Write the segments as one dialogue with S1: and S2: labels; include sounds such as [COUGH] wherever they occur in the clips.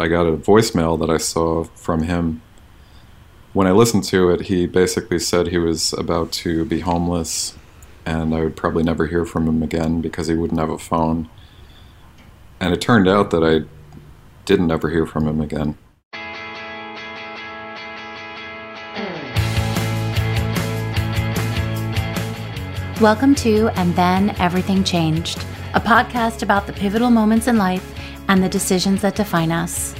S1: I got a voicemail that I saw from him. When I listened to it, he basically said he was about to be homeless and I would probably never hear from him again because he wouldn't have a phone. And it turned out that I didn't ever hear from him again.
S2: Welcome to And Then Everything Changed, a podcast about the pivotal moments in life and the decisions that define us.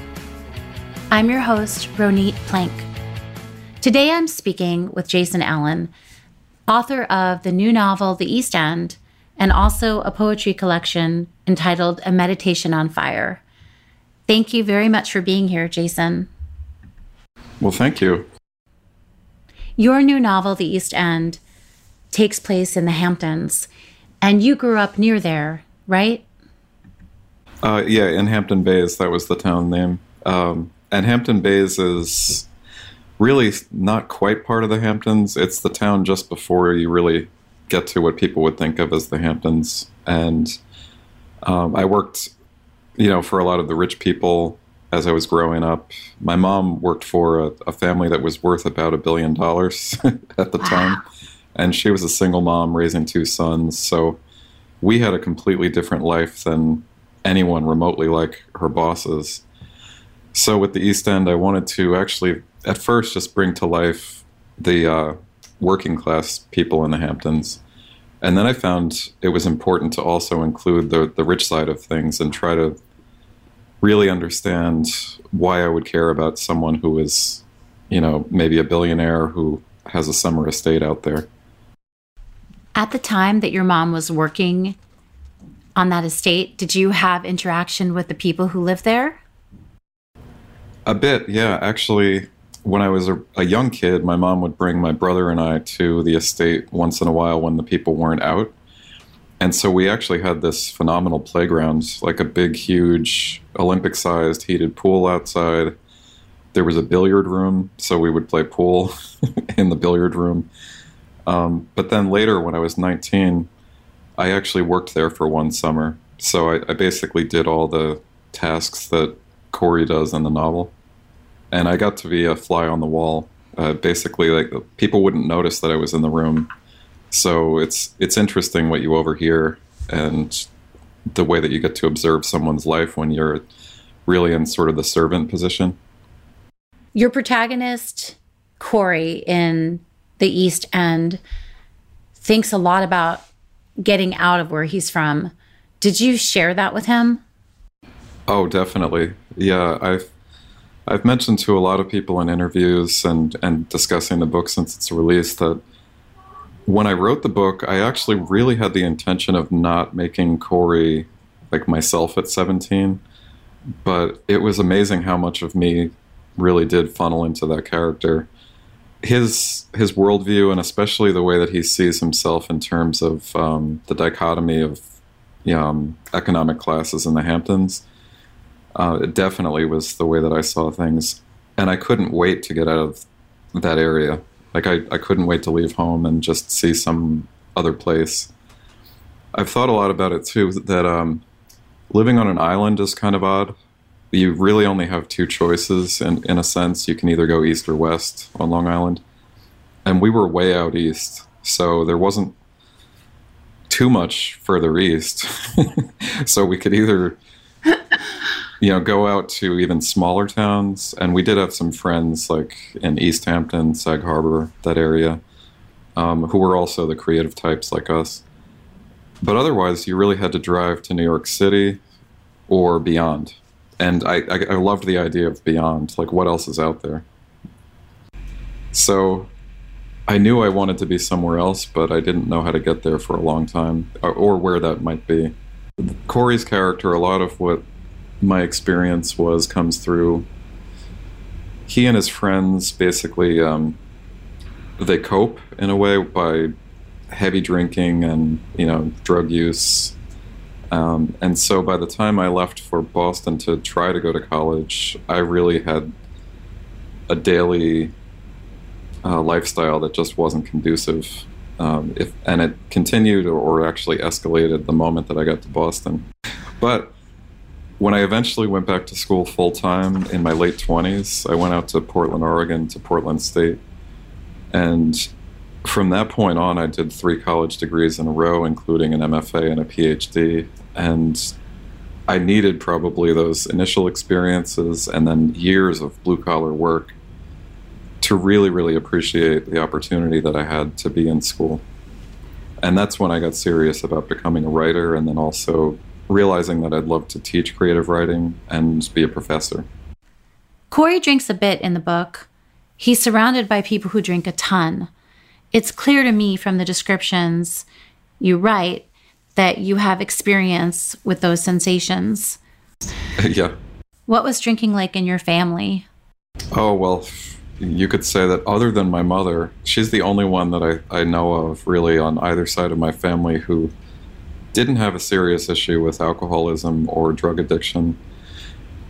S2: I'm your host, Ronit Plank. Today I'm speaking with Jason Allen, author of the new novel, The East End, and also a poetry collection entitled A Meditation on Fire. Thank you very much for being here, Jason.
S1: Well, thank you.
S2: Your new novel, The East End, takes place in the Hamptons, and you grew up near there, right?
S1: Uh, yeah, in Hampton Bays, that was the town name. Um, and Hampton Bays is really not quite part of the Hamptons. It's the town just before you really get to what people would think of as the Hamptons. And um, I worked, you know, for a lot of the rich people as I was growing up. My mom worked for a, a family that was worth about a billion dollars [LAUGHS] at the wow. time and she was a single mom raising two sons. So we had a completely different life than anyone remotely like her bosses. So with the East End, I wanted to actually at first just bring to life the uh, working class people in the Hamptons. And then I found it was important to also include the, the rich side of things and try to really understand why I would care about someone who is, you know, maybe a billionaire who has a summer estate out there.
S2: At the time that your mom was working on that estate, did you have interaction with the people who live there?
S1: A bit, yeah. Actually, when I was a, a, young kid, my mom would bring my brother and I to the estate once in a while when the people weren't out. And so we actually had this phenomenal playground, like a big, huge, Olympic sized heated pool outside. There was a billiard room, so we would play pool [LAUGHS] in the billiard room. Um, but then later, when I was 19, I actually worked there for one summer. So I, I basically did all the tasks that Corey does in the novel. And I got to be a fly on the wall. Uh, basically, like people wouldn't notice that I was in the room. So it's it's interesting what you overhear and the way that you get to observe someone's life when you're really in sort of the servant position.
S2: Your protagonist, Corey, in the East End thinks a lot about getting out of where he's from. Did you share that with him?
S1: Oh, definitely. Yeah, I've I've mentioned to a lot of people in interviews and and discussing the book since its release that when I wrote the book, I actually really had the intention of not making Corey like myself at 17, but it was amazing how much of me really did funnel into that character his his worldview and especially the way that he sees himself in terms of um, the dichotomy of you know, um, economic classes in the Hamptons. Uh, it definitely was the way that I saw things, and I couldn't wait to get out of that area. Like I, I couldn't wait to leave home and just see some other place. I've thought a lot about it too. That um, living on an island is kind of odd you really only have two choices in, in a sense. You can either go east or west on Long Island. And we were way out east, so there wasn't too much further east. [LAUGHS] so we could either [LAUGHS] you know go out to even smaller towns and we did have some friends like in East Hampton, Sag Harbor, that area, um, who were also the creative types like us. But otherwise, you really had to drive to New York City or beyond and I, I, I loved the idea of beyond, like what else is out there. So I knew I wanted to be somewhere else, but I didn't know how to get there for a long time, or, or where that might be. Corey's character, a lot of what my experience was comes through. He and his friends basically um, they cope in a way by heavy drinking and you know drug use um, and so by the time I left for Boston to try to go to college, I really had a daily uh, lifestyle that just wasn't conducive. Um, if, and it continued or, actually escalated the moment that I got to Boston. But when I eventually went back to school full time in my late 20s, I went out to Portland, Oregon, to Portland State. And from that point on, I did three college degrees in a row, including an MFA and a PhD. And I needed probably those initial experiences and then years of blue collar work to really, really appreciate the opportunity that I had to be in school. And that's when I got serious about becoming a writer and then also realizing that I'd love to teach creative writing and be a professor.
S2: Corey drinks a bit in the book. He's surrounded by people who drink a ton. It's clear to me from the descriptions you write that you have experience with those sensations. [LAUGHS]
S1: yeah.
S2: What was drinking like in your family?
S1: Oh, well, you could say that other than my mother, she's the only one that I, I know of really on either side of my family who didn't have a serious issue with alcoholism or drug addiction.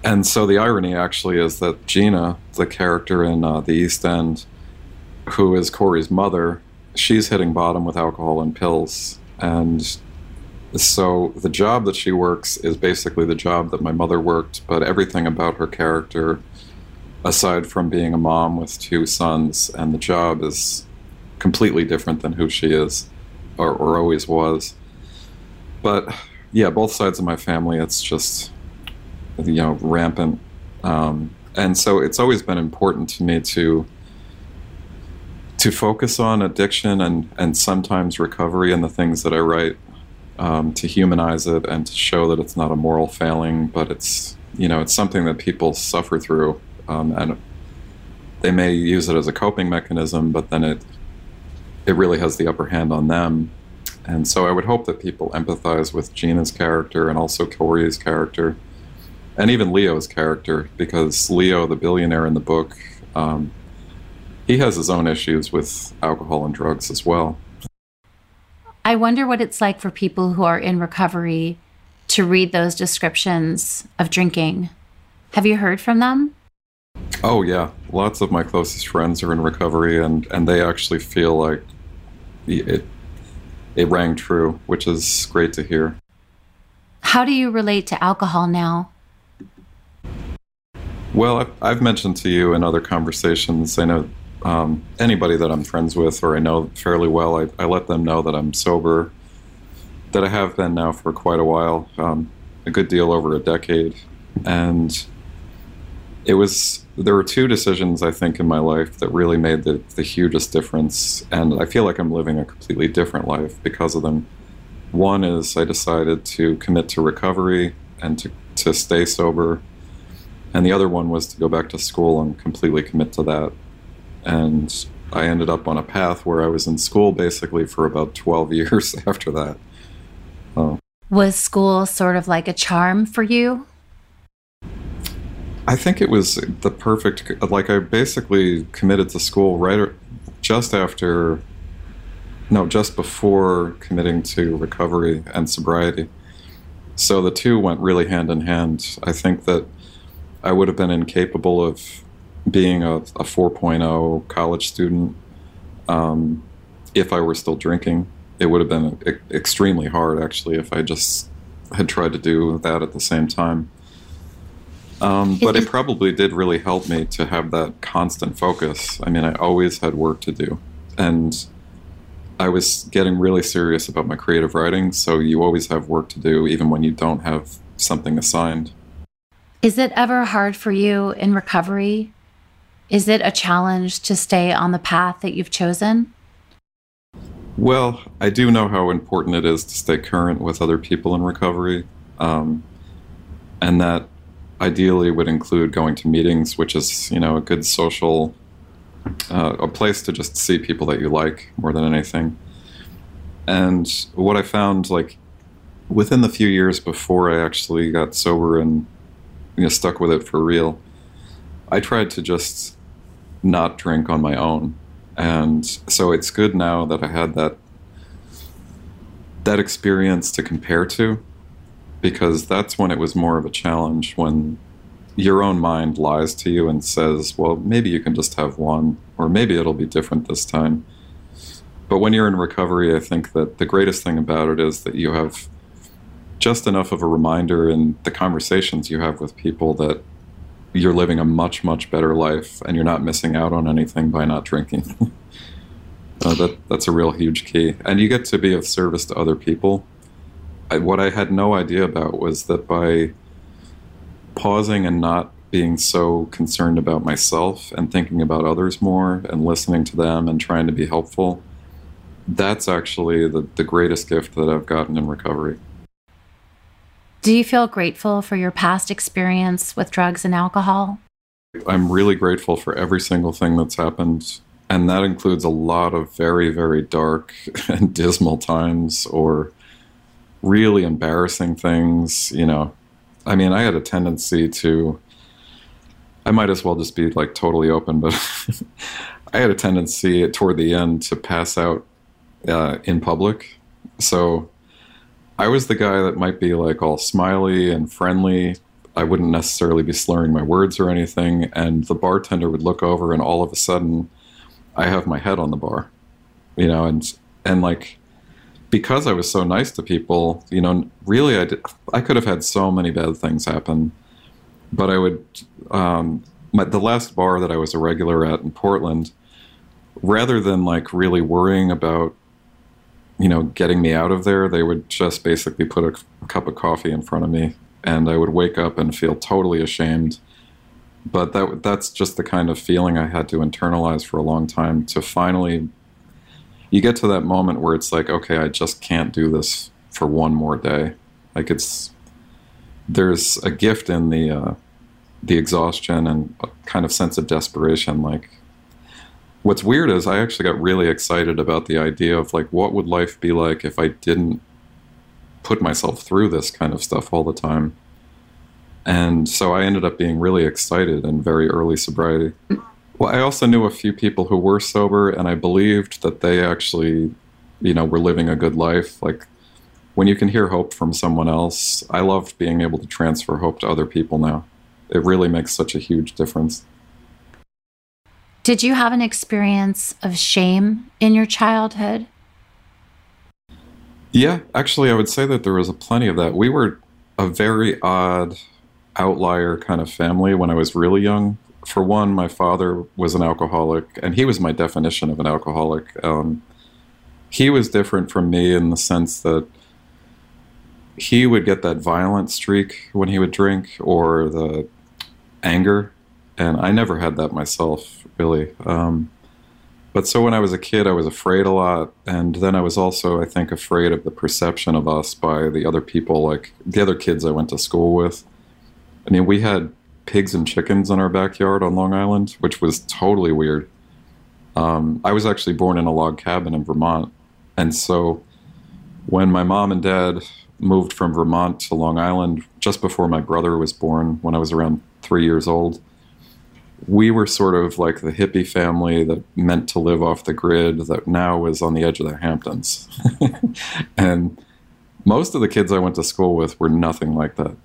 S1: And so the irony actually is that Gina, the character in uh, The East End, who is Corey's mother, she's hitting bottom with alcohol and pills. And so the job that she works is basically the job that my mother worked, but everything about her character, aside from being a mom with two sons, and the job is completely different than who she is or, or always was but yeah, both sides of my family, it's just you know rampant, um, and so it's always been important to me to to focus on addiction and and sometimes recovery and the things that I write, um, to humanize it and to show that it's not a moral failing, but it's you know it's something that people suffer through, um, and they may use it as a coping mechanism, but then it it really has the upper hand on them. And so I would hope that people empathize with Gina's character and also Corey's character, and even Leo's character, because Leo, the billionaire in the book, um, he has his own issues with alcohol and drugs as well.
S2: I wonder what it's like for people who are in recovery to read those descriptions of drinking. Have you heard from them?
S1: Oh yeah, lots of my closest friends are in recovery, and and they actually feel like it it rang true, which is great to hear.
S2: How do you relate to alcohol now?
S1: Well, I've, I've mentioned to you in other conversations, I know um, anybody that I'm friends with or I know fairly well, I, I, let them know that I'm sober, that I have been now for quite a while, um, a good deal over a decade. And it was there were two decisions I think in my life that really made the, the hugest difference, and I feel like I'm living a completely different life because of them. One is I decided to commit to recovery and to, to stay sober, and the other one was to go back to school and completely commit to that. And I ended up on a path where I was in school basically for about 12 [LAUGHS] years after that.
S2: Oh. Was school sort of like a charm for you?
S1: I think it was the perfect. Like I basically committed to school right just after, no, just before committing to recovery and sobriety. So the two went really hand in hand. I think that I would have been incapable of being a, a 4.0 college student um, if I were still drinking. It would have been extremely hard, actually, if I just had tried to do that at the same time. Um, but it probably did really help me to have that constant focus. I mean, I always had work to do. And I was getting really serious about my creative writing. So you always have work to do, even when you don't have something assigned.
S2: Is it ever hard for you in recovery? Is it a challenge to stay on the path that you've chosen?
S1: Well, I do know how important it is to stay current with other people in recovery. Um, and that ideally would include going to meetings, which is you know a good social, uh, a place to just see people that you like more than anything. And what I found, like within the few years before I actually got sober and you know stuck with it for real, I tried to just not drink on my own. And so it's good now that I had that that experience to compare to because that's when it was more of a challenge when your own mind lies to you and says, well, maybe you can just have one, or maybe it'll be different this time. But when you're in recovery, I think that the greatest thing about it is that you have just enough of a reminder in the conversations you have with people that you're living a much much better life and you're not missing out on anything by not drinking. [LAUGHS] Uh, that that's a real huge key. And you get to be of service to other people. I, what i had no idea about was that by pausing and not being so concerned about myself and thinking about others more and listening to them and trying to be helpful that's actually the, the greatest gift that i've gotten in recovery
S2: do you feel grateful for your past experience with drugs and alcohol?
S1: I'm really grateful for every single thing that's happened. And that includes a lot of very, very dark [LAUGHS] and dismal times or really embarrassing things. You know, I mean, I had a tendency to, I might as well just be like totally open, but [LAUGHS] I had a tendency toward the end to pass out uh, in public. So I was the guy that might be like all smiley and friendly. I wouldn't necessarily be slurring my words or anything. And the bartender would look over, and all of a sudden, I have my head on the bar, you know, and and like because I was so nice to people, you know, really I did, I could have had so many bad things happen, but I would um, my, the last bar that I was a regular at in Portland, rather than like really worrying about you know, getting me out of there, they would just basically put a, cup of coffee in front of me, and I would wake up and feel totally ashamed. But that that's just the kind of feeling I had to internalize for a long time to finally you get to that moment where it's like, okay, I just can't do this for one more day. Like it's there's a gift in the uh, the exhaustion and a kind of sense of desperation. Like what's weird is I actually got really excited about the idea of like what would life be like if I didn't put myself through this kind of stuff all the time. And so I ended up being really excited in very early sobriety. Well, I also knew a few people who were sober and I believed that they actually, you know, were living a good life. Like when you can hear hope from someone else, I love being able to transfer hope to other people now. It really makes such a huge difference.
S2: Did you have an experience of shame in your childhood?
S1: Yeah, actually, I would say that there was a plenty of that. We were a very odd outlier kind of family when I was really young. For one, my father was an alcoholic, and he was my definition of an alcoholic. Um, he was different from me in the sense that he would get that violent streak when he would drink or the anger and I never had that myself, really. Um, but so when I was a kid, I was afraid a lot, and then I was also, I think, afraid of the perception of us by the other people, like the other kids I went to school with. I mean, we had pigs and chickens in our backyard on Long Island, which was totally weird. Um, I was actually born in a log cabin in Vermont, and so when my mom and dad moved from Vermont to Long Island just before my brother was born, when I was around three years old we were sort of like the hippie family that meant to live off the grid that now was on the edge of the Hamptons. [LAUGHS] and most of the kids I went to school with were nothing like that,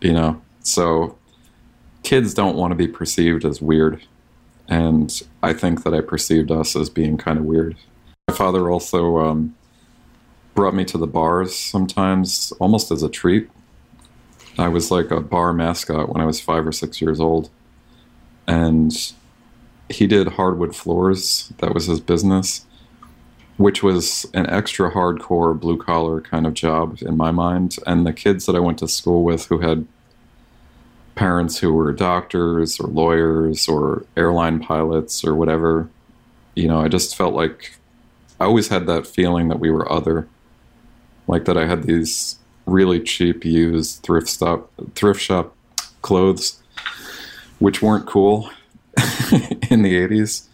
S1: you know? So kids don't want to be perceived as weird. And I think that I perceived us as being kind of weird. My father also um, brought me to the bars sometimes almost as a treat. I was like a bar mascot when I was five or six years old and he did hardwood floors. That was his business, which was an extra hardcore blue collar kind of job in my mind. And the kids that I went to school with who had parents who were doctors or lawyers or airline pilots or whatever, you know, I just felt like I always had that feeling that we were other, like that I had these really cheap used thrift stop thrift shop clothes which weren't cool [LAUGHS] in the 80s.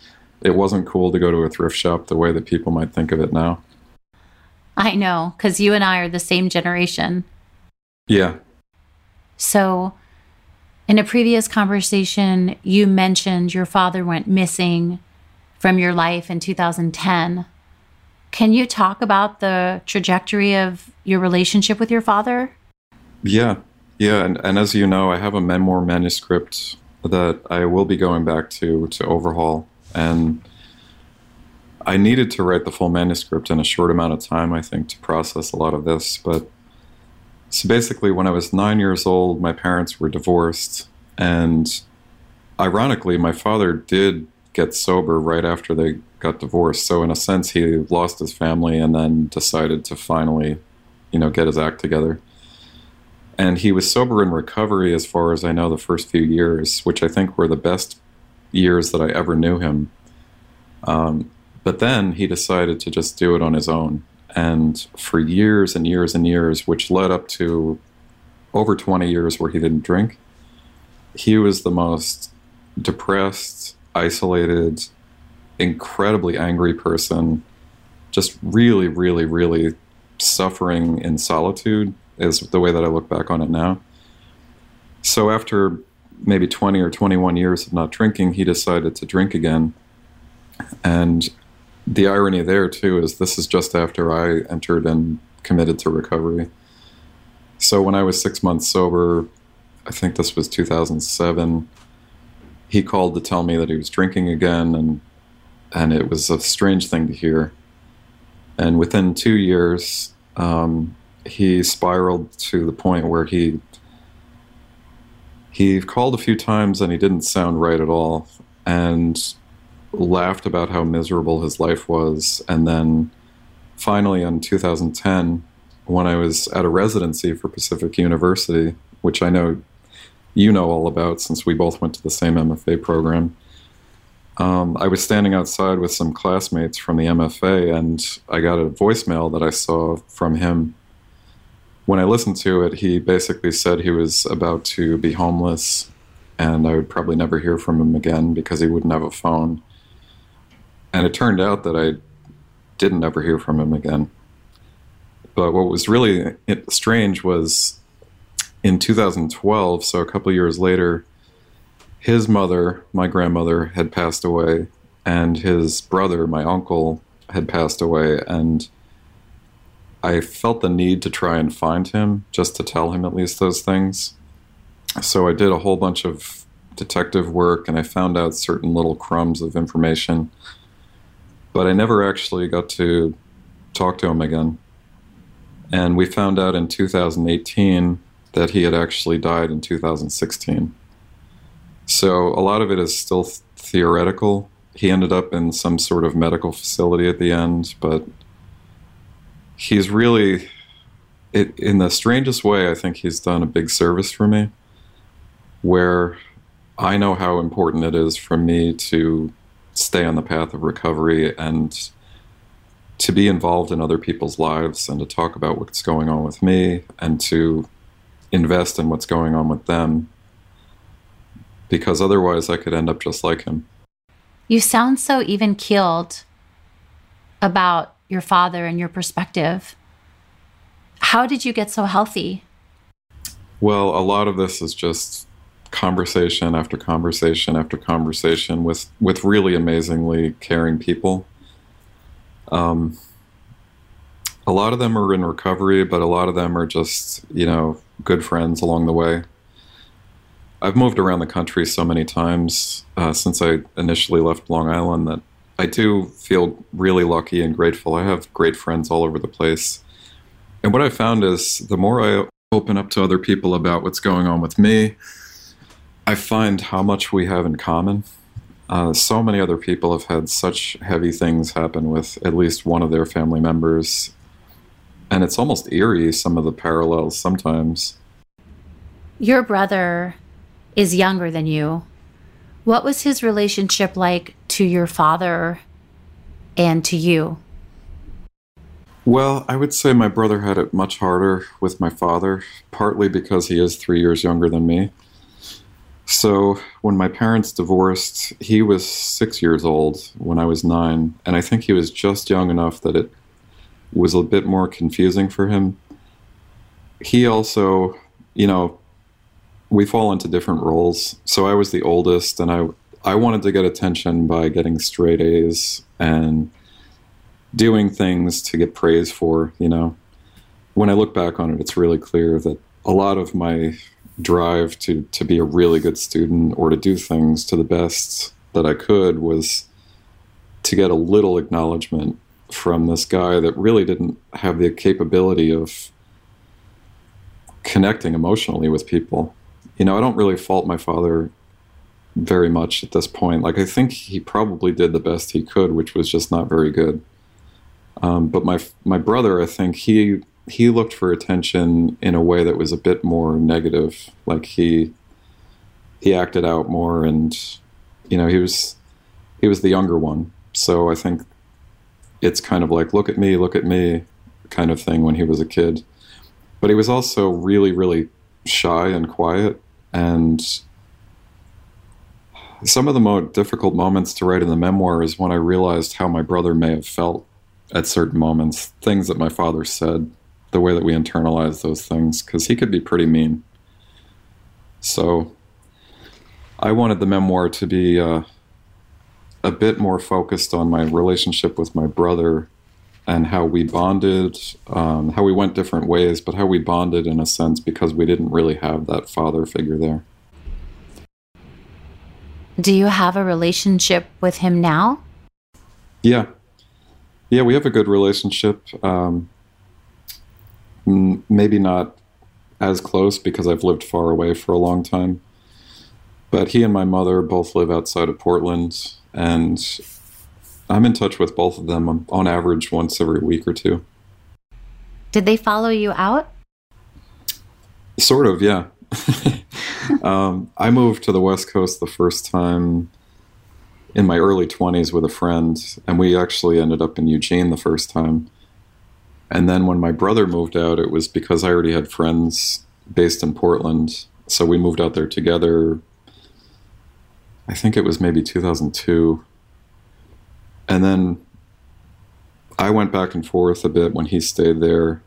S1: It wasn't cool to go to a thrift shop the way that people might think of it now.
S2: I know, because you and I are the same generation.
S1: Yeah.
S2: So, in a previous conversation, you mentioned your father went missing from your life in 2010. Can you talk about the trajectory of your relationship with your father?
S1: Yeah. Yeah. And, and as you know, I have a memoir manuscript that I will be going back to to overhaul, and I needed to write the full manuscript in a short amount of time. I think to process a lot of this, but So basically, when I was nine years old, my parents were divorced. And ironically, my father did get sober right after they got divorced. So, in a sense, he lost his family and then decided to finally, you know, get his act together. And he was sober in recovery, as far as I know, the first few years, which I think were the best years that I ever knew him. Um, but then he decided to just do it on his own. And for years and years and years, which led up to over 20 years where he didn't drink, he was the most depressed, isolated, incredibly angry person, just really, really, really suffering in solitude, is the way that I look back on it now. So after maybe 20 or 21 years of not drinking, he decided to drink again. And the irony there, too, is this is just after I entered and committed to recovery. So when I was six months sober, I think this was 2007, he called to tell me that he was drinking again, and and it was a strange thing to hear. And within two years, um, he spiraled to the point where he he called a few times and he didn't sound right at all, and laughed about how miserable his life was, and then finally in 2010 when I was at a residency for Pacific University, which I know you know all about since we both went to the same MFA program. Um, I was standing outside with some classmates from the MFA, and I got a voicemail that I saw from him. When I listened to it, he basically said he was about to be homeless, and I would probably never hear from him again because he wouldn't have a phone. And it turned out that I didn't ever hear from him again. But what was really strange was in 2012, so a couple years later, his mother, my grandmother, had passed away, and his brother, my uncle, had passed away. And I felt the need to try and find him just to tell him at least those things. So I did a whole bunch of detective work and I found out certain little crumbs of information. But I never actually got to talk to him again. And we found out in 2018 that he had actually died in 2016. So a lot of it is still th- theoretical. He ended up in some sort of medical facility at the end, but he's really, it, in the strangest way, I think he's done a big service for me, where I know how important it is for me to stay on the path of recovery and to be involved in other people's lives and to talk about what's going on with me and to invest in what's going on with them because otherwise I could end up just like him.
S2: You sound so even keeled about your father and your perspective. How did you get so healthy?
S1: Well, a lot of this is just conversation after conversation after conversation with with really amazingly caring people. Um, a lot of them are in recovery, but a lot of them are just, you know, good friends along the way. I've moved around the country so many times uh, since I initially left Long Island that I do feel really lucky and grateful. I have great friends all over the place. And what I found is the more I open up to other people about what's going on with me, I find how much we have in common. Uh, so many other people have had such heavy things happen with at least one of their family members and it's almost eerie some of the parallels sometimes.
S2: Your brother is younger than you. What was his relationship like to your father and to you?
S1: Well, I would say my brother had it much harder with my father, partly because he is three years younger than me. So when my parents divorced, he was six years old when I was nine, and I think he was just young enough that it was a bit more confusing for him. He also, you know, we fall into different roles. So I was the oldest, and I I wanted to get attention by getting straight A's and doing things to get praise for. You know, when I look back on it, it's really clear that a lot of my drive to to be a really good student or to do things to the best that I could was to get a little acknowledgement from this guy that really didn't have the capability of connecting emotionally with people. You know, I don't really fault my father very much at this point. Like, I think he probably did the best he could, which was just not very good. Um, but my my brother, I think he he looked for attention in a way that was a bit more negative. Like he he acted out more, and you know he was he was the younger one. So I think it's kind of like look at me, look at me, kind of thing when he was a kid. But he was also really really shy and quiet, and some of the most difficult moments to write in the memoir is when I realized how my brother may have felt at certain moments, things that my father said, the way that we internalize those things, because he could be pretty mean. So I wanted the memoir to be uh, a bit more focused on my relationship with my brother and how we bonded, um, how we went different ways, but how we bonded in a sense because we didn't really have that father figure there.
S2: Do you have a relationship with him now?
S1: Yeah, yeah, we have a good relationship. Um, maybe not as close because I've lived far away for a long time. But he and my mother both live outside of Portland, and I'm in touch with both of them on average once every week or two.
S2: Did they follow you out?
S1: Sort of, yeah. [LAUGHS] um, I moved to the West Coast the first time in my early 20s with a friend, and we actually ended up in Eugene the first time. And then when my brother moved out, it was because I already had friends based in Portland. So we moved out there together. I think it was maybe 2002. And then I went back and forth a bit when he stayed there.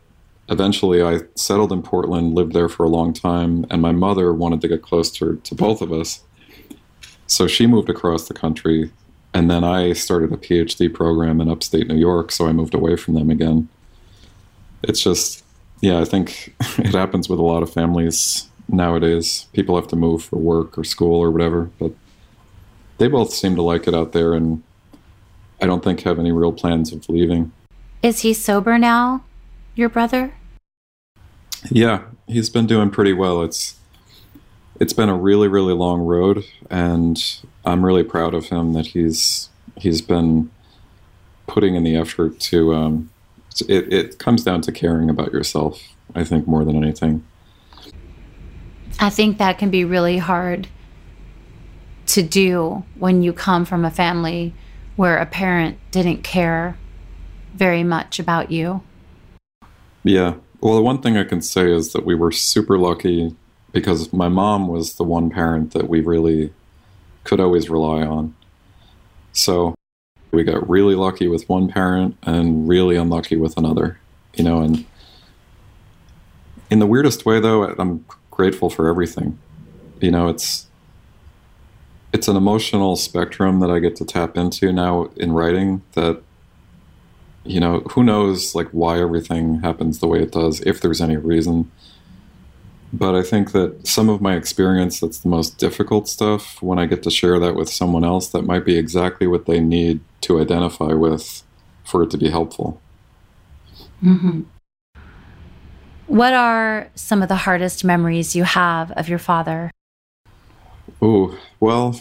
S1: Eventually, I settled in Portland, lived there for a long time, and my mother wanted to get closer to both of us. So she moved across the country, and then I started a PhD program in upstate New York, so I moved away from them again. It's just, yeah, I think [LAUGHS] it happens with a lot of families nowadays. People have to move for work or school or whatever, but they both seem to like it out there, and I don't think have any real plans of leaving.
S2: Is he sober now, your brother?
S1: Yeah, he's been doing pretty well. It's it's been a really really long road and i'm really proud of him that he's he's been putting in the effort to um, it, it comes down to caring about yourself i think more than anything.
S2: I think that can be really hard to do when you come from a family where a parent didn't care very much about you.
S1: Yeah well the one thing i can say is that we were super lucky because my mom was the one parent that we really could always rely on. So we got really lucky with one parent and really unlucky with another, you know, and in the weirdest way though, I'm grateful for everything. You know, it's it's an emotional spectrum that I get to tap into now in writing that you know, who knows like why everything happens the way it does if there's any reason but I think that some of my experience that's the most difficult stuff when I get to share that with someone else that might be exactly what they need to identify with for it to be helpful.
S2: Mm-hmm. What are some of the hardest memories you have of your father?
S1: Oh, well,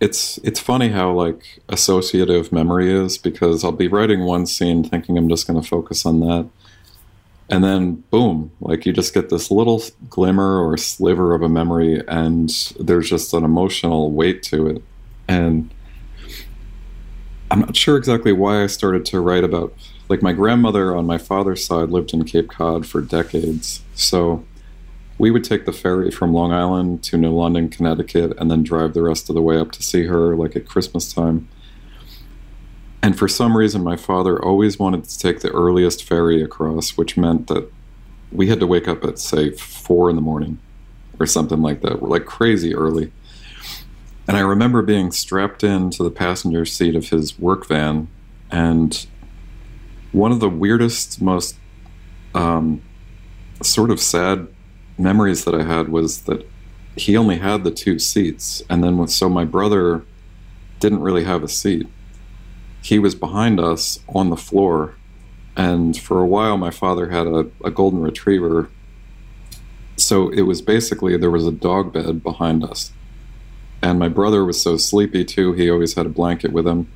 S1: it's it's funny how like associative memory is because I'll be writing one scene thinking I'm just going to focus on that and then boom like you just get this little glimmer or sliver of a memory and there's just an emotional weight to it and i'm not sure exactly why i started to write about like my grandmother on my father's side lived in cape cod for decades so we would take the ferry from long island to new london connecticut and then drive the rest of the way up to see her like at christmas time and for some reason, my father always wanted to take the earliest ferry across, which meant that we had to wake up at, say, four in the morning or something like that. We're like crazy early. And I remember being strapped into the passenger seat of his work van. And one of the weirdest, most um, sort of sad memories that I had was that he only had the two seats. And then, with, so my brother didn't really have a seat he was behind us on the floor. And for a while, my father had a, a golden retriever So it was basically there was a dog bed behind us. And my brother was so sleepy too, he always had a blanket with him.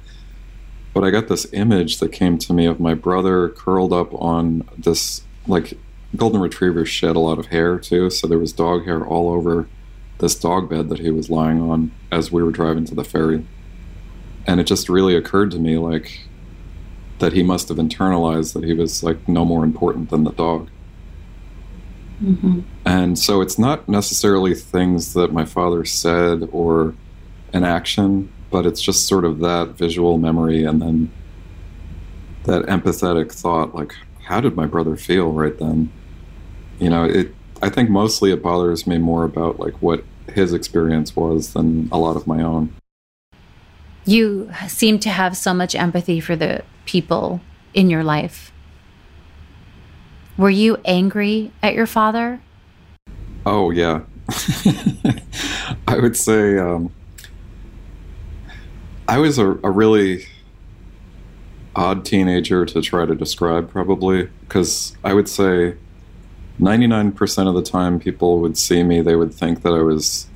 S1: But I got this image that came to me of my brother curled up on this, like, golden retrievers shed a lot of hair too, so there was dog hair all over this dog bed that he was lying on as we were driving to the ferry. And it just really occurred to me, like, that he must have internalized that he was, like, no more important than the dog. Mm-hmm. And so it's not necessarily things that my father said or an action, but it's just sort of that visual memory and then that empathetic thought like, how did my brother feel right then? You know, it. I think mostly it bothers me more about like what his experience was than a lot of my own.
S2: You seem to have so much empathy for the people in your life. Were you angry at your father?
S1: Oh, yeah. [LAUGHS] I would say um, I was a, a, really odd teenager to try to describe, probably, because I would say 99% of the time people would see me, they would think that I was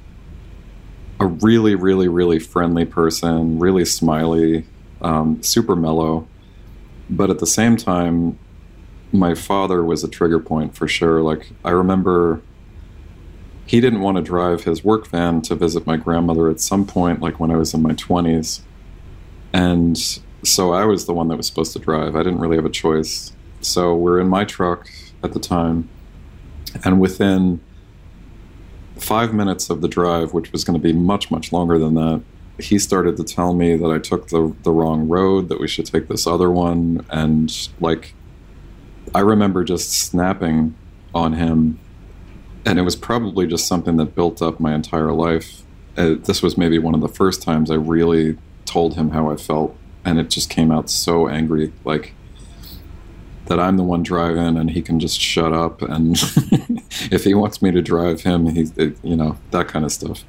S1: a really, really, really friendly person, really smiley, um, super mellow. But at the same time, my father was a trigger point for sure. Like I remember he didn't want to drive his work van to visit my grandmother at some point, like when I was in my 20s. And so I was the one that was supposed to drive. I didn't really have a choice. So we're in my truck at the time. And within five minutes of the drive, which was going to be much, much longer than that, he started to tell me that I took the, the wrong road, that we should take this other one. And like I remember just snapping on him, and it was probably just something that built up my entire life. Uh, this was maybe one of the first times I really told him how I felt, and it just came out so angry, like that I'm the one driving and he can just shut up, and [LAUGHS] if he wants me to drive him, he's you know that kind of stuff.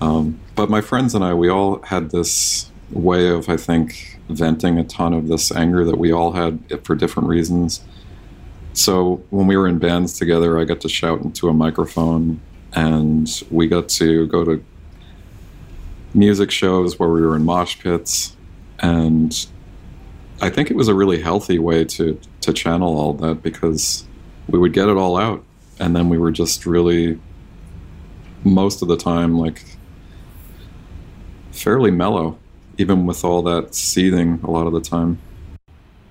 S1: Um, but my friends and I, we all had this way of, I think, venting a ton of this anger that we all had for different reasons. So when we were in bands together, I got to shout into a microphone, and we got to go to music shows where we were in mosh pits, and I think it was a really healthy way to to channel all that because we would get it all out, and then we were just really most of the time like fairly mellow even with all that seething a lot of the time.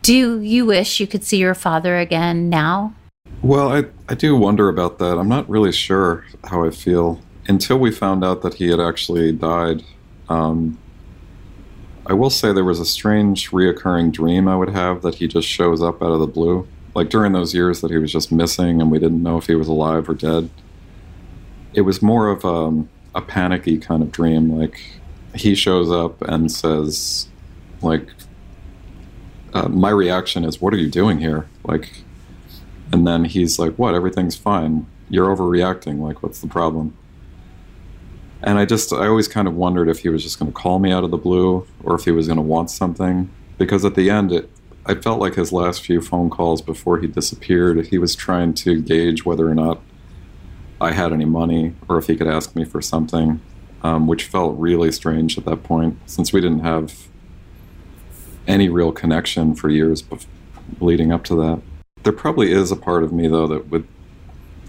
S2: Do you wish you could see your father again now?
S1: Well, I, I do wonder about that. I'm not really sure how I feel. Until we found out that he had actually died, um, I will say there was a strange reoccurring dream I would have that he just shows up out of the blue. Like during those years that he was just missing and we didn't know if he was alive or dead. It was more of um, a panicky kind of dream. Like he shows up and says, like, uh, my reaction is, "What are you doing here?" Like, and then he's like, "What? Everything's fine. You're overreacting. Like, what's the problem?" And I just, I always kind of wondered if he was just going to call me out of the blue or if he was going to want something. Because at the end, it, I felt like his last few phone calls before he disappeared, he was trying to gauge whether or not I had any money or if he could ask me for something um, which felt really strange at that point since we didn't have any real connection for years bef- leading up to that. There probably is a part of me though that would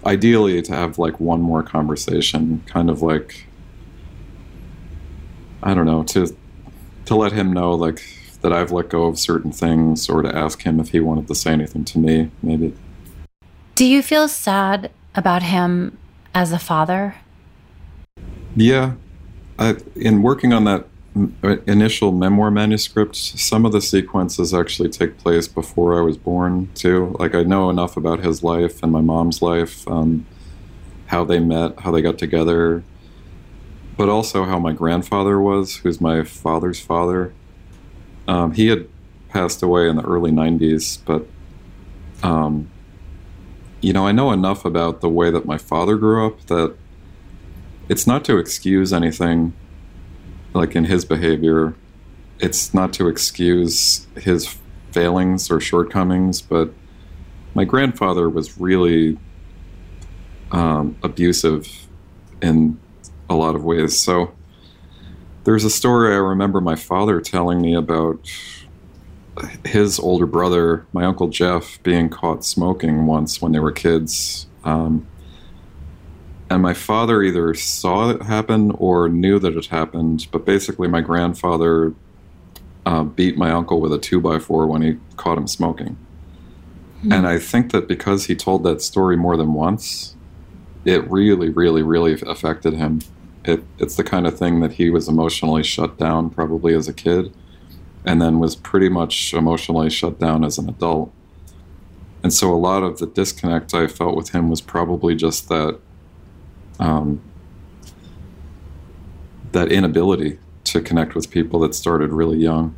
S1: ideally to have like one more conversation, kind of like I don't know to to let him know like that I've let go of certain things, or to ask him if he wanted to say anything to me, maybe.
S2: Do you feel sad about him as a father?
S1: Yeah, I, in working on that uh, initial memoir manuscript, some of the sequences actually take place before I was born, too. Like, I know enough about his life and my mom's life, um, how they met, how they got together, but also how my grandfather was, who's my father's father. Um, he had passed away in the early 90s, but, um, you know, I know enough about the way that my father grew up that it's not to excuse anything like in his behavior. It's not to excuse his failings or shortcomings, but my grandfather was really um, abusive in a lot of ways. So there's a story I remember my father telling me about his older brother, my uncle Jeff, being caught smoking once when they were kids. Um, and my father either saw it happen or knew that it happened. But basically, my grandfather uh, beat my uncle with a two by four when he caught him smoking. Mm-hmm. And I think that because he told that story more than once, it really, really, really affected him. It, it's the kind of thing that he was emotionally shut down probably as a kid and then was pretty much emotionally shut down as an adult. And so a lot of the disconnect I felt with him was probably just that um, that inability to connect with people that started really young.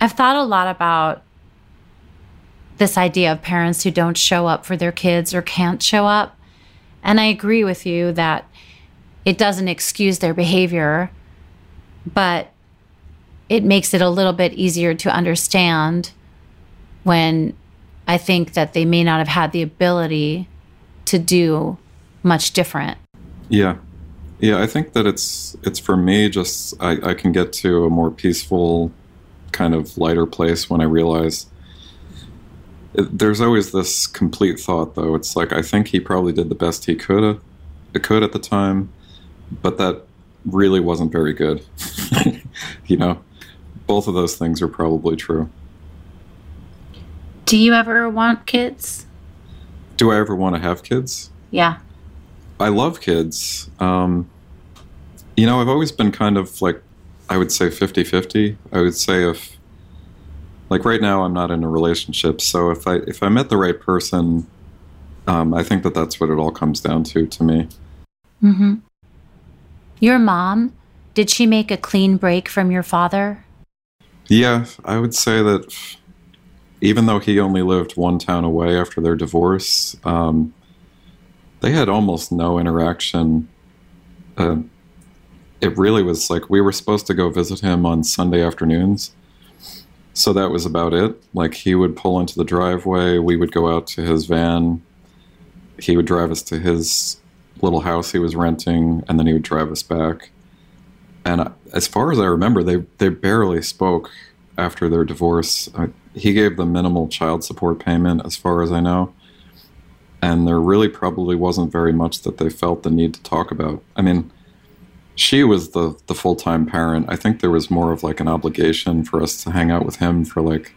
S2: I've thought a lot about this idea of parents who don't show up for their kids or can't show up. And I agree with you that it doesn't excuse their behavior, but it makes it a little bit easier to understand when I think that they may not have had the ability to do much different.
S1: Yeah. Yeah, I think that it's it's for me just I, I can get to a more peaceful kind of lighter place when I realize it, there's always this complete thought though. It's like I think he probably did the best he could could at the time, but that really wasn't very good. [LAUGHS] you know, both of those things are probably true.
S2: Do you ever want kids?
S1: Do I ever want to have kids?
S2: Yeah.
S1: I love kids. Um, you know, I've always been kind of like, I would say 50 50. I would say if, like right now, I'm not in a relationship. So if I, if I met the right person, um, I think that that's what it all comes down to to me.
S2: Mm-hmm. Your mom, did she make a clean break from your father?
S1: Yeah, I would say that even though he only lived one town away after their divorce, um, they had almost no interaction. Uh, it really was like we were supposed to go visit him on Sunday afternoons. So that was about it. Like he would pull into the driveway, we would go out to his van, he would drive us to his little house he was renting, and then he would drive us back. And as far as I remember, they they barely spoke after their divorce. he gave the minimal child support payment, as far as I know and there really probably wasn't very much that they felt the need to talk about. I mean, she was the the full time parent. I think there was more of like an obligation for us to hang out with him for like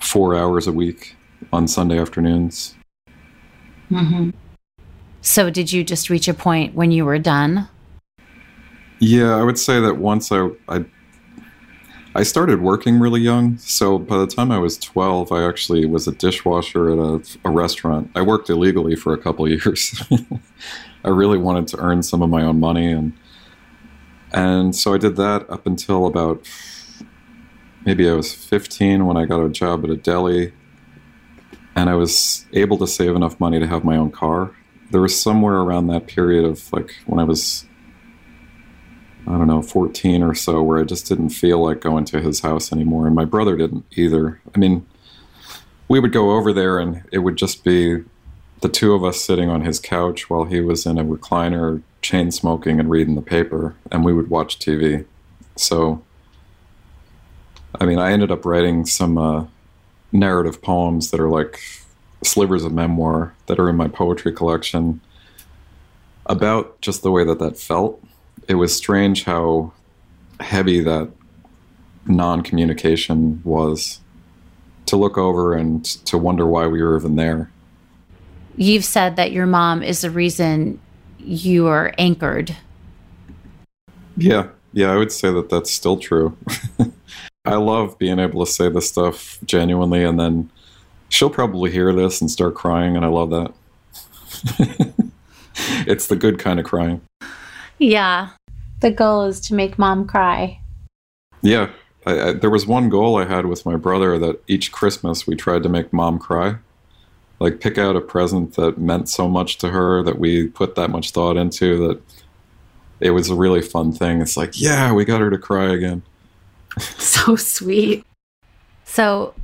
S1: four hours a week on Sunday afternoons.
S2: Mm-hmm. So, did you just reach a point when you were done?
S1: Yeah, I would say that once I I I started working really young. So by the time I was 12, I actually was a dishwasher at a, a restaurant. I worked illegally for a couple [LAUGHS] years. I really wanted to earn some of my own money. And, and so I did that up until about maybe I was 15 when I got a job at a deli. And I was able to save enough money to have my own car. There was somewhere around that period of like when I was I don't know, 14 or so, where I just didn't feel like going to his house anymore. And my brother didn't either. I mean, we would go over there and it would just be the two of us sitting on his couch while he was in a recliner, chain smoking and reading the paper, and we would watch TV. So, I mean, I ended up writing some uh, narrative poems that are like slivers of memoir that are in my poetry collection about just the way that that felt it was strange how heavy that non-communication was to look over and to wonder why we were even there.
S2: You've said that your mom is the reason you are anchored.
S1: Yeah, yeah, I would say that that's still true. [LAUGHS] I love being able to say this stuff genuinely, and then she'll probably hear this and start crying, and I love that. [LAUGHS] it's the good kind of crying.
S2: Yeah. The goal is to make mom cry.
S1: Yeah. I, I, there was one goal I had with my brother that each Christmas we tried to make mom cry. Like, pick out a present that meant so much to her that we put that much thought into that it was a really fun thing. It's like, yeah, we got her to cry again. [LAUGHS]
S2: so sweet. So,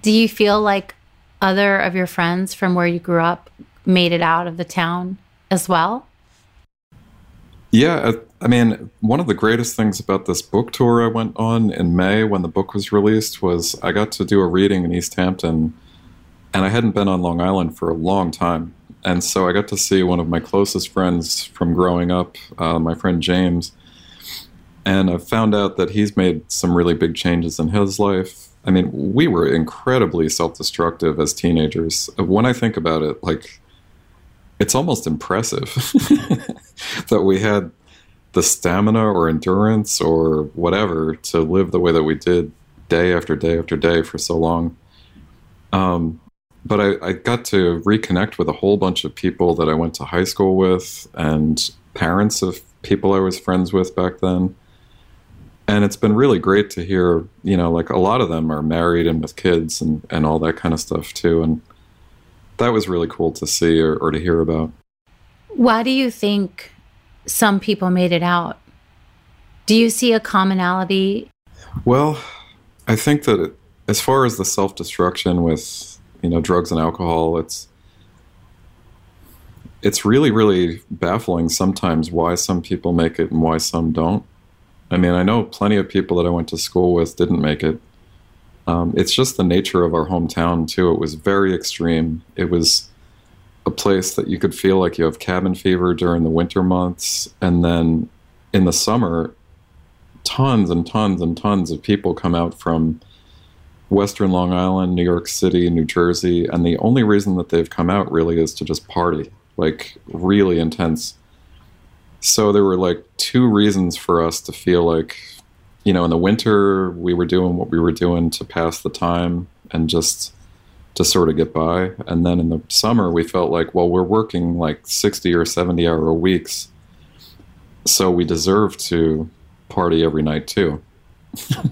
S2: do you feel like other of your friends from where you grew up made it out of the town as well?
S1: Yeah, I mean, one of the greatest things about this book tour I went on in May when the book was released was I got to do a reading in East Hampton, and I hadn't been on Long Island for a long time. And so I got to see one of my closest friends from growing up, uh, my friend James. And I found out that he's made some really big changes in his life. I mean, we were incredibly self destructive as teenagers. When I think about it, like, it's almost impressive [LAUGHS] that we had the stamina or endurance or whatever to live the way that we did day after day after day for so long. Um, but I, I, got to reconnect with a whole bunch of people that I went to high school with and parents of people I was friends with back then. And it's been really great to hear, you know, like a lot of them are married and with kids and, and all that kind of stuff too. And that was really cool to see or, or to hear about.
S2: Why do you think some people made it out? Do you see a commonality?
S1: Well, I think that it, as far as the self destruction with you know drugs and alcohol, it's it's really really baffling sometimes why some people make it and why some don't. I mean, I know plenty of people that I went to school with didn't make it, um, it's just the nature of our hometown too. It was very extreme. It was a place that you could feel like you have cabin fever during the winter months, and then in the summer, tons and tons and tons of people come out from Western Long Island, New York City, New Jersey, and the only reason that they've come out really is to just party, like really intense. So there were like two reasons for us to feel like you know, in the winter, we were doing what we were doing to pass the time and just to sort of get by. And then in the summer, we felt like, well, we're working like 60 or 70 hour weeks. So we deserve to party every night too.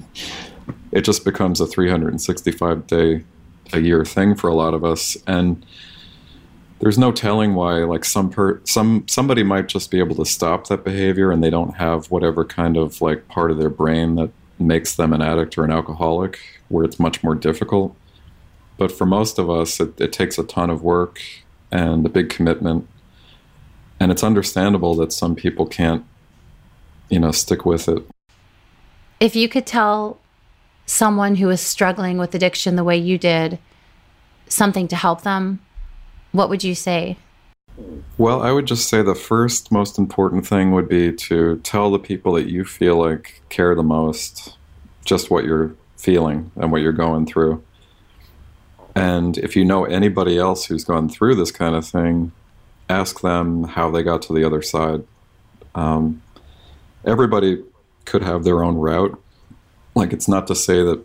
S1: [LAUGHS] it just becomes a 365 day a year thing for a lot of us. And there's no telling why like some per some somebody might just be able to stop that behavior and they don't have whatever kind of like part of their brain that makes them an addict or an alcoholic where it's much more difficult. But for most of us it, it takes a ton of work and a big commitment. And it's understandable that some people can't you know stick with it.
S2: If you could tell someone who is struggling with addiction the way you did something to help them what would you say?
S1: Well, I would just say the first most important thing would be to tell the people that you feel like care the most just what you're feeling and what you're going through. And if you know anybody else who's gone through this kind of thing, ask them how they got to the other side. Um, everybody could have their own route. Like, it's not to say that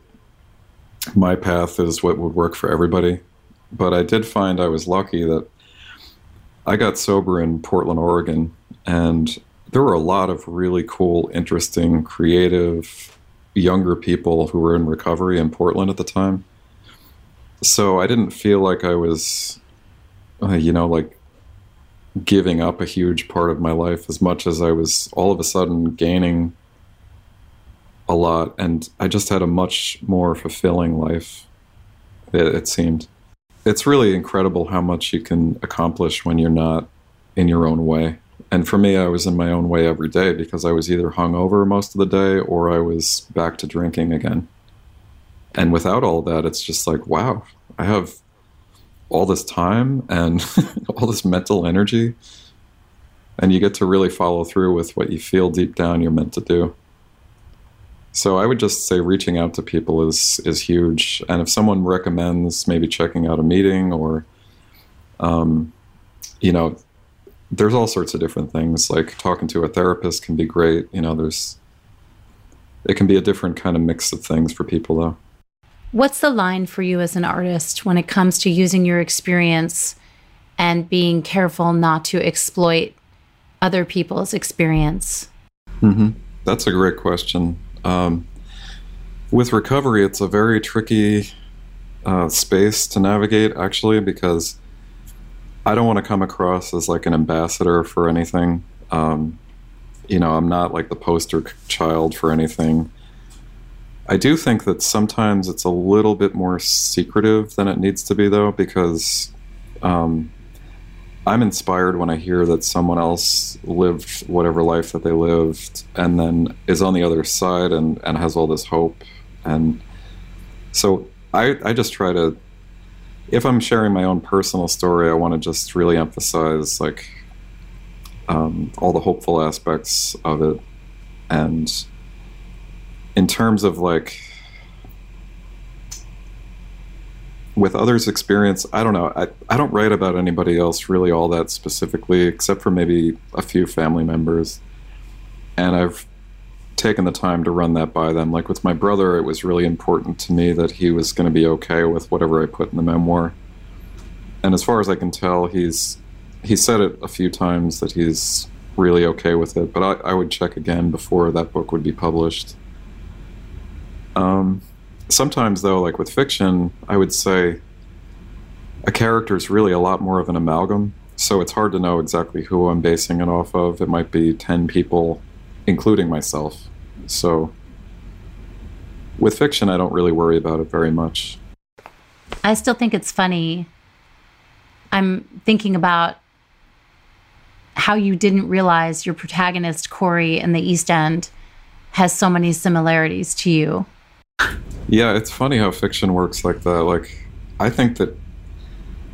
S1: my path is what would work for everybody but I did find I was lucky that I got sober in Portland, Oregon, and there were a lot of really cool, interesting, creative, younger people who were in recovery in Portland at the time. So I didn't feel like I was, uh, you know, like giving up a huge part of my life as much as I was all of a sudden gaining a lot. And I just had a much more fulfilling life, it, it seemed it's really incredible how much you can accomplish when you're not in your own way. And for me, I was in my own way every day because I was either hungover most of the day or I was back to drinking again. And without all that, it's just like, wow, I have all this time and [LAUGHS] all this mental energy. And you get to really follow through with what you feel deep down you're meant to do. So I would just say reaching out to people is is huge, and if someone recommends maybe checking out a meeting or, um, you know, there's all sorts of different things. Like talking to a therapist can be great. You know, there's it can be a different kind of mix of things for people though.
S2: What's the line for you as an artist when it comes to using your experience and being careful not to exploit other people's experience?
S1: Mm-hmm. That's a great question. Um, with recovery, it's a very tricky uh, space to navigate, actually, because I don't want to come across as like an ambassador for anything. Um, you know, I'm not like the poster child for anything. I do think that sometimes it's a little bit more secretive than it needs to be, though, because um, I'm inspired when I hear that someone else lived whatever life that they lived and then is on the other side and, and has all this hope. And so I, I just try to, if I'm sharing my own personal story, I want to just really emphasize like um, all the hopeful aspects of it. And in terms of like, with others' experience, I don't know. I, I don't write about anybody else really all that specifically, except for maybe a few family members. And I've taken the time to run that by them. Like with my brother, it was really important to me that he was going to be okay with whatever I put in the memoir. And as far as I can tell, he's he said it a few times that he's really okay with it. But I, I would check again before that book would be published. Um, sometimes though like with fiction i would say a character is really a lot more of an amalgam. So it's hard to know exactly who i'm basing it off of. It might be 10 people including myself. So with fiction i don't really worry about it very much.
S2: I still think it's funny. I'm thinking about how you didn't realize your protagonist corey in the east end has so many similarities to you
S1: yeah, it's funny how fiction works like that. Like, I think that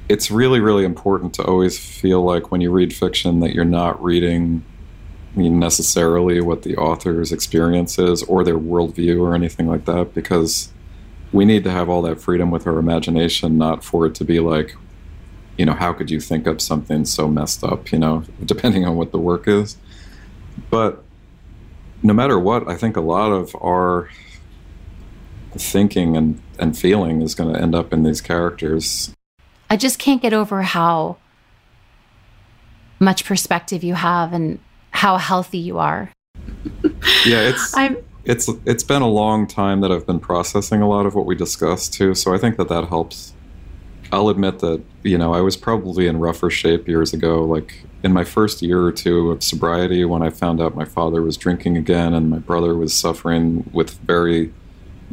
S1: it's really, really important to always feel like when you read fiction that you're not reading necessarily what the author's experience is or their worldview or anything like that, because we need to have all that freedom with our imagination, not for it to be like, you know, how could you think up something so messed up, you know, [LAUGHS] depending on what the work is. But no matter what, I think a lot of our thinking and, and feeling is going to end up in these characters.
S2: I just can't get over how much perspective you have and how healthy you are. [LAUGHS]
S1: yeah, it's [LAUGHS] I'm, it's it's been a long time that I've been processing a lot of what we discussed too, so I think that that helps. I'll admit that you know I was probably in rougher shape years ago, like in my first year or two of sobriety, when I found out my father was drinking again and my brother was suffering with very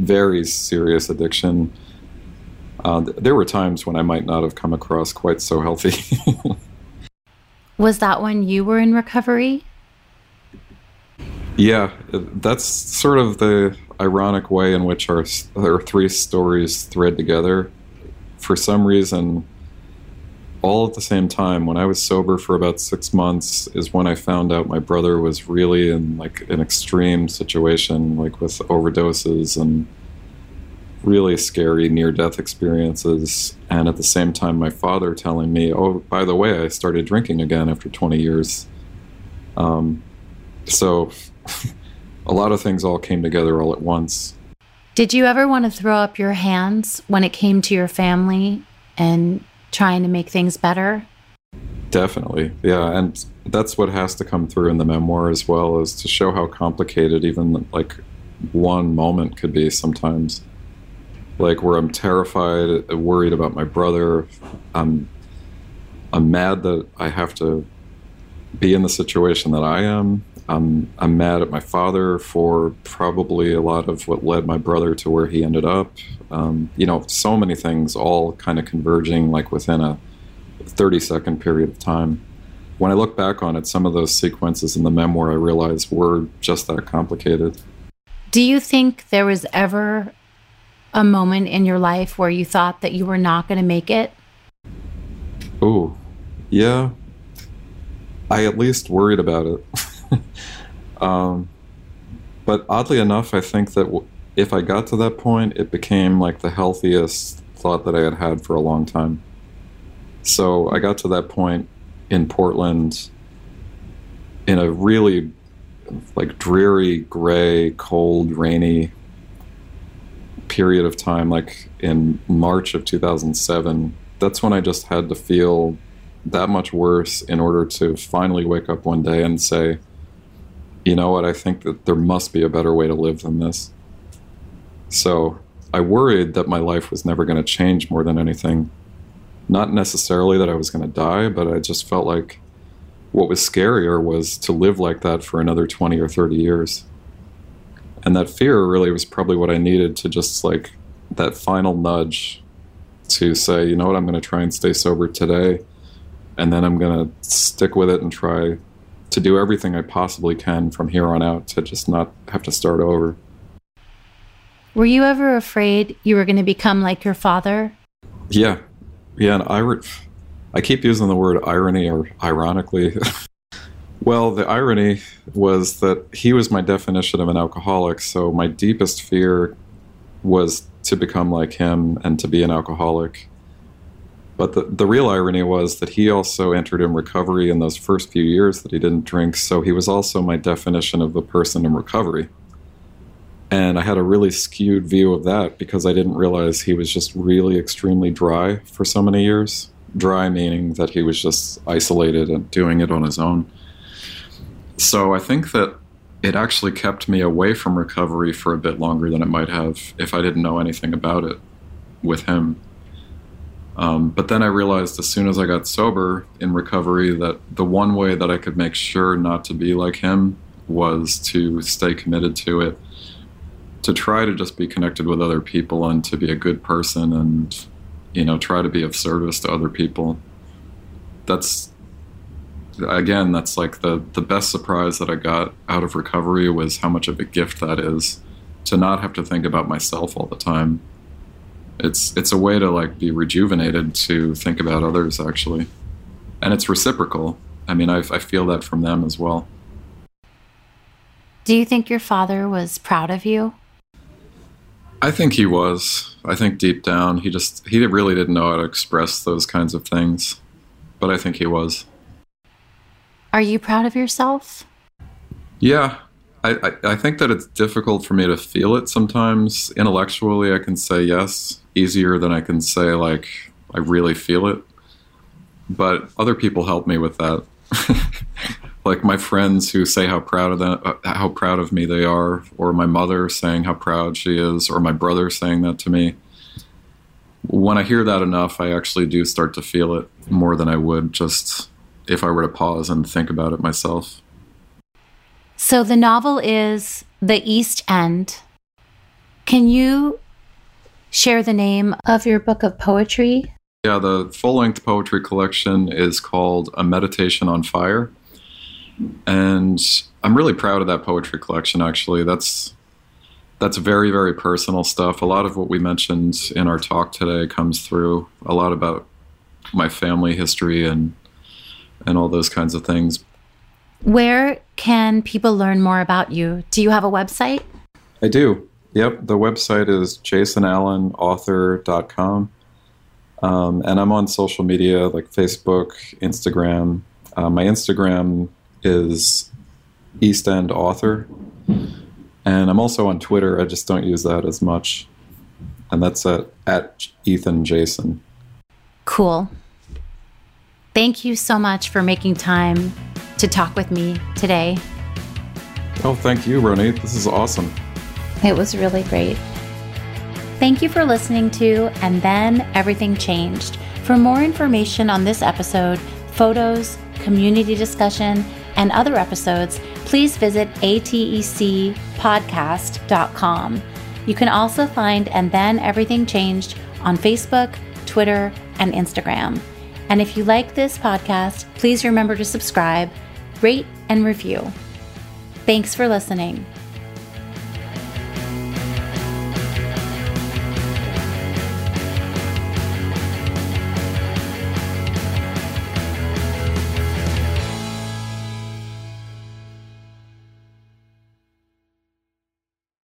S1: very serious addiction. Uh, there were times when I might not have come across quite so healthy. [LAUGHS]
S2: Was that when you were in recovery?
S1: Yeah, that's sort of the ironic way in which our, our three stories thread together. For some reason, all at the same time. When i was sober for about six months is when i found out my brother was really in like an extreme situation like with overdoses and really scary near-death experiences. And at the same time my father telling me oh by the way i started drinking again after 20 years. Um, so [LAUGHS] a lot of things all came together all at once.
S2: Did you ever want to throw up your hands when it came to your family and trying to make things better?
S1: Definitely. Yeah. And that's what has to come through in the memoir as well, is to show how complicated even like one moment could be sometimes. Like where I'm terrified, worried about my brother. I'm I'm mad that I have to be in the situation that I am. I'm I'm mad at my father for probably a lot of what led my brother to where he ended up. Um, you know, so many things all kind of converging like within a 30 second period of time. When I look back on it, some of those sequences in the memoir I realized were just that complicated.
S2: Do you think there was ever a moment in your life where you thought that you were not going to make it?
S1: Oh, yeah. I at least worried about it. [LAUGHS] um, but oddly enough, I think that w- if I got to that point, it became like the healthiest thought that I had had for a long time. So I got to that point in Portland in a really like dreary, gray, cold, rainy period of time, like in March of 2007. That's when I just had to feel that much worse in order to finally wake up one day and say, you know what, I think that there must be a better way to live than this. So I worried that my life was never going to change more than anything. Not necessarily that I was going to die, but I just felt like what was scarier was to live like that for another 20 or 30 years. And that fear really was probably what I needed to just like that final nudge to say, you know what, I'm going to try and stay sober today. And then I'm going to stick with it and try to do everything I possibly can from here on out to just not have to start over.
S2: Were you ever afraid you were going to become like your father?
S1: Yeah. Yeah. And I, I keep using the word irony or ironically. [LAUGHS] well, the irony was that he was my definition of an alcoholic. So my deepest fear was to become like him and to be an alcoholic. But the, the real irony was that he also entered in recovery in those first few years that he didn't drink. So he was also my definition of a person in recovery. And I had a really skewed view of that because I didn't realize he was just really extremely dry for so many years. Dry meaning that he was just isolated and doing it on his own. So I think that it actually kept me away from recovery for a bit longer than it might have if I didn't know anything about it with him. Um, but then I realized as soon as I got sober in recovery that the one way that I could make sure not to be like him was to stay committed to it to try to just be connected with other people and to be a good person and you know try to be of service to other people. That's again that's like the the best surprise that i got out of recovery was how much of a gift that is to not have to think about myself all the time. It's it's a way to like be rejuvenated to think about others actually. And it's reciprocal. I mean I, I feel that from them as well.
S2: Do you think your father was proud of you
S1: I think he was. I think deep down he just he really didn't know how to express those kinds of things, but I think he was.
S2: Are you proud of yourself?
S1: Yeah, I, I, I think that it's difficult for me to feel it sometimes. Intellectually, I can say yes, easier than I can say like I really feel it. But other people help me with that. [LAUGHS] like my friends who say how proud of them, uh, how proud of me they are, or my mother saying how proud she is, or my brother saying that to me. When I hear that enough, I actually do start to feel it more than I would just if I were to pause and think about it myself.
S2: So the novel is The East End. Can you share the name of your book of poetry?
S1: Yeah, the full length poetry collection is called A Meditation on Fire and I'm really proud of that poetry collection. Actually, that's that's very very personal stuff. A lot of what we mentioned in our talk today comes through. A lot about my family history and and all those kinds of things.
S2: Where can people learn more about you? Do you have a website?
S1: I do. Yep, the website is jasonallenauthor.com. Um, and I'm on social media like Facebook, Instagram. Uh, my Instagram is East End author, and I'm also on Twitter. I just don't use that as much, and that's at at Ethan Jason.
S2: Cool. Thank you so much for making time to talk with me today.
S1: Oh, thank you, Ronit. This is awesome.
S2: It was really great. Thank you for listening to And Then Everything Changed. For more information on this episode, photos, community discussion, and other episodes, please visit atecpodcast.com. You can also find And Then Everything Changed on Facebook, Twitter, and Instagram. And if you like this podcast, please remember to subscribe, rate, and review. Thanks for listening.